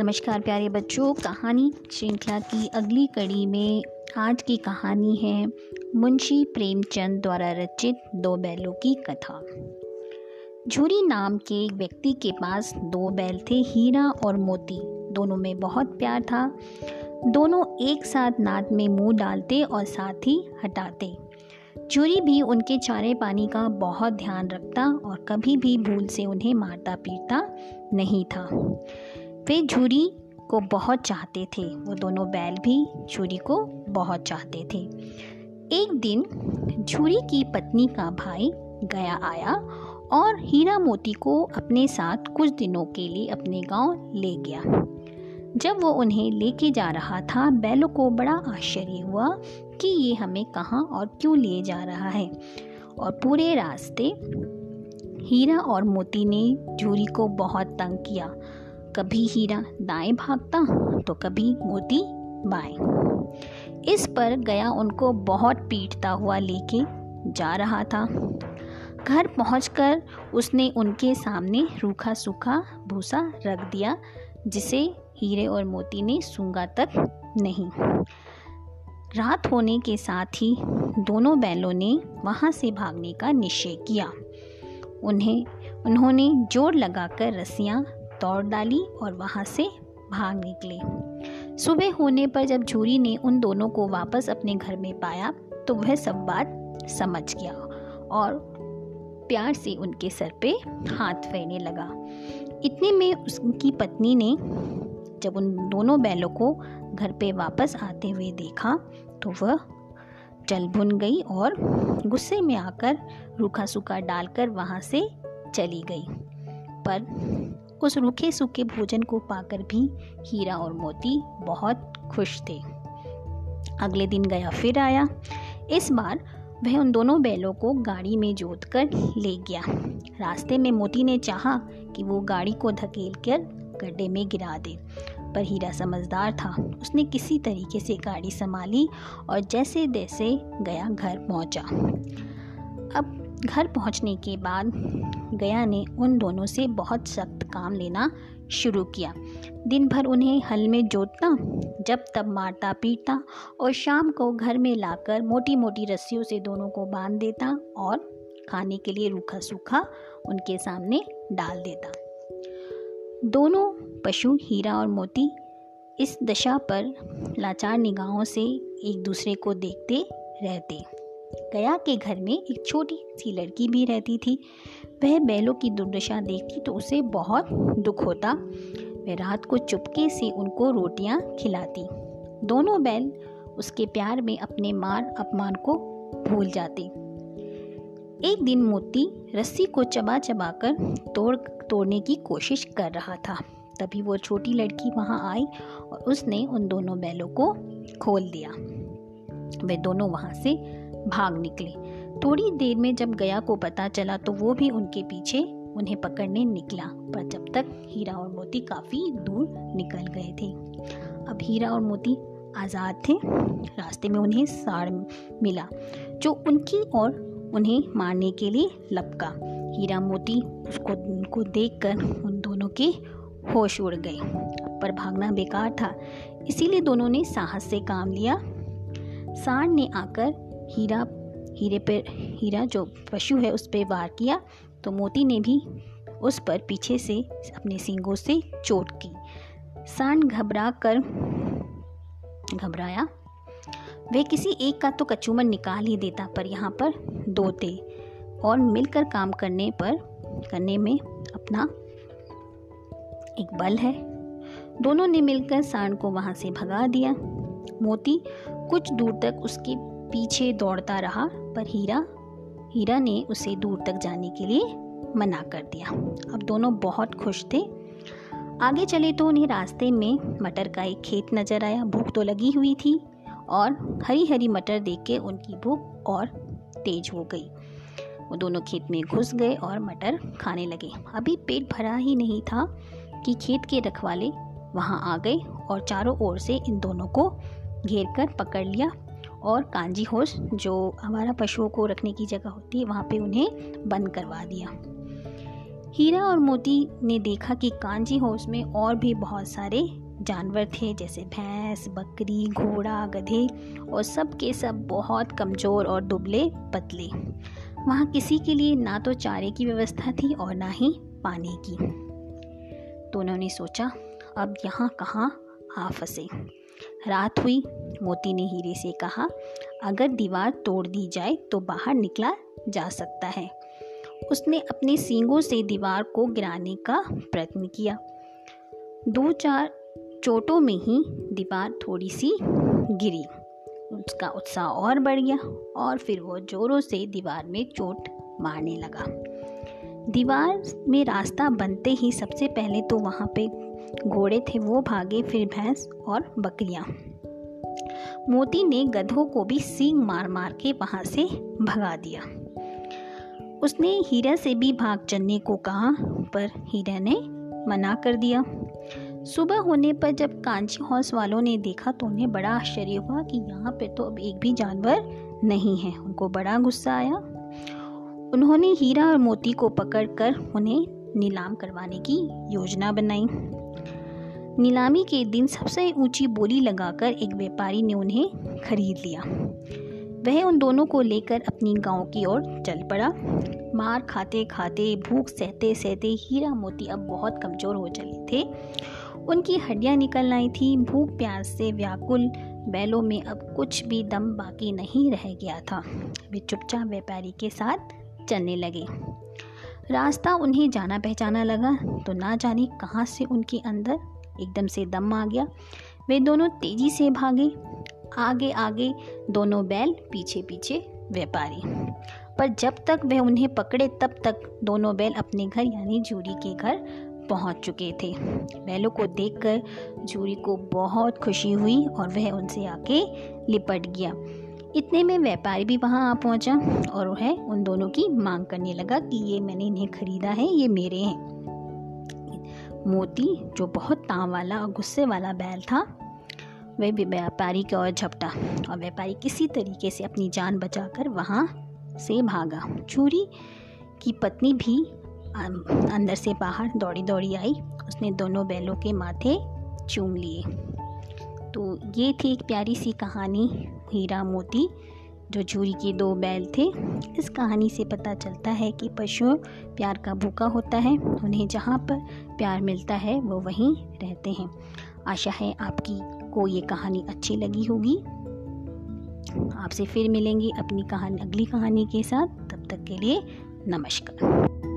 नमस्कार प्यारे बच्चों, कहानी श्रृंखला की अगली कड़ी में आज की कहानी है मुंशी प्रेमचंद द्वारा रचित दो बैलों की कथा। झूरी नाम के एक व्यक्ति के पास दो बैल थे, हीरा और मोती। दोनों में बहुत प्यार था। दोनों एक साथ नाद में मुँह डालते और साथ ही हटाते। चूरी भी उनके चारे पानी का बहुत ध्यान रखता और कभी भी भूल से उन्हें मारता पीटता नहीं था। वे झूरी को बहुत चाहते थे। वो दोनों बैल भी झूरी को बहुत चाहते थे। एक दिन झूरी की पत्नी का भाई गया आया और हीरा मोती को अपने साथ कुछ दिनों के लिए अपने गाँव ले गया। जब वो उन्हें लेके जा रहा था, बैलों को बड़ा आश्चर्य हुआ कि ये हमें कहाँ और क्यों ले जा रहा है। और पूरे रास्ते हीरा और मोती ने झूरी को बहुत तंग किया। कभी हीरा दाएँ भागता तो कभी मोती बाएँ। इस पर गया उनको बहुत पीटता हुआ लेके जा रहा था। घर पहुंचकर उसने उनके सामने रूखा सूखा भूसा रख दिया, जिसे हीरे और मोती ने सूँगा तक नहीं। रात होने के साथ ही दोनों बैलों ने वहाँ से भागने का निश्चय किया। उन्हें, उन्होंने ज़ोर लगाकर रस्सियाँ तोड़ डाली और वहाँ से भाग निकले। सुबह होने पर जब झूरी ने उन दोनों को वापस अपने घर में पाया तो वह सब बात समझ गया और प्यार से उनके सर पे हाथ फेरने लगा। इतने में उसकी पत्नी ने जब उन दोनों बैलों को घर पे वापस आते हुए देखा तो वह चल भुन गई और गुस्से में आकर रूखा सूखा डालकर वहाँ से चली गई। पर उस रूखे सूखे भोजन को पाकर भी हीरा और मोती बहुत खुश थे। अगले दिन गया फिर आया। इस बार वह उन दोनों बैलों को गाड़ी में जोत कर ले गया। रास्ते में मोती ने चाहा कि वो गाड़ी को धकेल कर गड्ढे में गिरा दे, पर हीरा समझदार था। उसने किसी तरीके से गाड़ी संभाली और जैसे तैसे गया घर पहुँचा। अब घर पहुँचने के बाद गया ने उन दोनों से बहुत सख्त काम लेना शुरू किया। दिन भर उन्हें हल में जोतना जब तब मारता, पीटता और शाम को घर में लाकर मोटी मोटी रस्सियों से दोनों को बाँध देता और खाने के लिए रूखा सूखा उनके सामने डाल देता। दोनों पशु, हीरा और मोती इस दशा पर लाचार निगाहों से एक दूसरे को देखते रहते। गया के घर में एक छोटी सी लड़की भी रहती थी। वह बैलों की दुर्दशा देखती तो उसे बहुत दुख होता। वह रात को चुपके से उनको रोटियाँ खिलाती। दोनों बैल उसके प्यार में अपने मार अपमान को भूल जाते। एक दिन मोती रस्सी को चबा चबा कर तोड़ तोड़ने की कोशिश कर रहा था। तभी वो छोटी लड़की वहाँ आई और उसने उन दोनों बैलों को खोल दिया। वे दोनों वहाँ से भाग निकले। थोड़ी देर में जब गया को पता चला तो वो भी उनके पीछे उन्हें पकड़ने निकला, पर जब तक हीरा और मोती काफ़ी दूर निकल गए थे। अब हीरा और मोती आज़ाद थे। रास्ते में उन्हें साड़ मिला, जो उनकी और उन्हें मारने के लिए लपका। हीरा, मोती उसको, उनको देखकर उन दोनों के होश उड़ गए, पर भागना बेकार था। इसीलिए दोनों ने साहस से काम लिया सांड ने आकर हीरा, हीरे पर हीरा जो पशु है उस पर वार किया तो मोती ने भी उस पर पीछे से अपने सींगों से चोट की। सांड घबरा कर घबराया। वे किसी एक का तो कचूमर निकाल ही देता, पर यहाँ पर दो थे और मिलकर काम करने पर, करने में अपना एक बल है। दोनों ने मिलकर सांड को वहाँ से भगा दिया। मोती कुछ दूर तक उसके पीछे दौड़ता रहा, पर हीरा हीरा ने उसे दूर तक जाने के लिए मना कर दिया। अब दोनों बहुत खुश थे। आगे चले तो उन्हें रास्ते में मटर का एक खेत नज़र आया। भूख तो लगी हुई थी और हरी हरी मटर देख के उनकी भूख और तेज हो गई। वो दोनों खेत में घुस गए और मटर खाने लगे। अभी पेट भरा ही नहीं था कि खेत के रखवाले वहाँ आ गए और चारों ओर से इन दोनों को घेर कर पकड़ लिया। और कांजी होश, जो हमारा पशुओं को रखने की जगह होती है, वहाँ पे उन्हें बंद करवा दिया। हीरा और मोती ने देखा कि कांजी हाउस में और भी बहुत सारे जानवर थे, जैसे भैंस, बकरी, घोड़ा, गधे, और सब के सब बहुत कमज़ोर और दुबले पतले। वहाँ किसी के लिए ना तो चारे की व्यवस्था थी और ना ही पानी की। तो उन्होंने सोचा अब यहाँ कहाँ आ फंसे। रात हुई, मोती ने हीरे से कहा, अगर दीवार तोड़ दी जाए तो बाहर निकला जा सकता है। उसने अपने सींगों से दीवार को गिराने का प्रयत्न किया। दो चार चोटों में ही दीवार थोड़ी सी गिरी। उसका उत्साह और बढ़ गया और फिर वो जोरों से दीवार में चोट मारने लगा। दीवार में रास्ता बनते ही सबसे पहले तो वहाँ पे घोड़े थे वो भागे फिर भैंस और बकरियाँ। मोती ने गधों को भी सींग मार मार के वहाँ से भगा दिया। उसने हीरा से भी भाग चलने को कहा, पर हीरा ने मना कर दिया। सुबह होने पर जब कांची हॉस वालों ने देखा तो उन्हें बड़ा आश्चर्य हुआ कि यहाँ पे तो अब एक भी जानवर नहीं है। उनको बड़ा गुस्सा आया। उन्होंने हीरा और मोती को पकड़कर उन्हें नीलाम करवाने की योजना बनाई। नीलामी के दिन सबसे ऊँची बोली लगाकर एक व्यापारी ने उन्हें खरीद लिया। वह उन दोनों को लेकर अपनी गाँव की ओर चल पड़ा। मार खाते खाते, भूख सहते सहते हीरा मोती अब बहुत कमज़ोर हो चले थे। उनकी हड्डियाँ निकल आई थी। भूख प्यास से व्याकुल बैलों में अब कुछ भी दम बाकी नहीं रह गया था। वे चुपचाप व्यापारी के साथ चलने लगे। रास्ता उन्हें जाना पहचाना लगा। तो ना जाने कहाँ से उनके अंदर एकदम से दम आ गया। वे दोनों तेज़ी से भागे। आगे आगे दोनों बैल पीछे पीछे व्यापारी। पर जब तक वह उन्हें पकड़े, तब तक दोनों बैल अपने घर यानी जूरी के घर पहुँच चुके थे। बैलों को देखकर जूरी को बहुत खुशी हुई और वह उनसे आके लिपट गया। इतने में व्यापारी भी वहाँ आ पहुँचा और वह उन दोनों की मांग करने लगा कि ये मैंने इन्हें खरीदा है, ये मेरे हैं। मोती, जो बहुत ताव वाला और गुस्से वाला बैल था, वह भी व्यापारी की ओर झपटा और व्यापारी किसी तरीके से अपनी जान बचाकर वहाँ से भागा। चूरी की पत्नी भी अंदर से बाहर दौड़ी दौड़ी आई। उसने दोनों बैलों के माथे चूम लिए। तो ये थी एक प्यारी सी कहानी, हीरा मोती। जो झूरी के दो बैल थे, इस कहानी से पता चलता है कि पशु प्यार का भूखा होता है। उन्हें जहाँ पर प्यार मिलता है, वो वहीं रहते हैं। आशा है आपकी को ये कहानी अच्छी लगी होगी। आपसे फिर मिलेंगे अपनी कहानी, अगली कहानी के साथ। तब तक के लिए नमस्कार।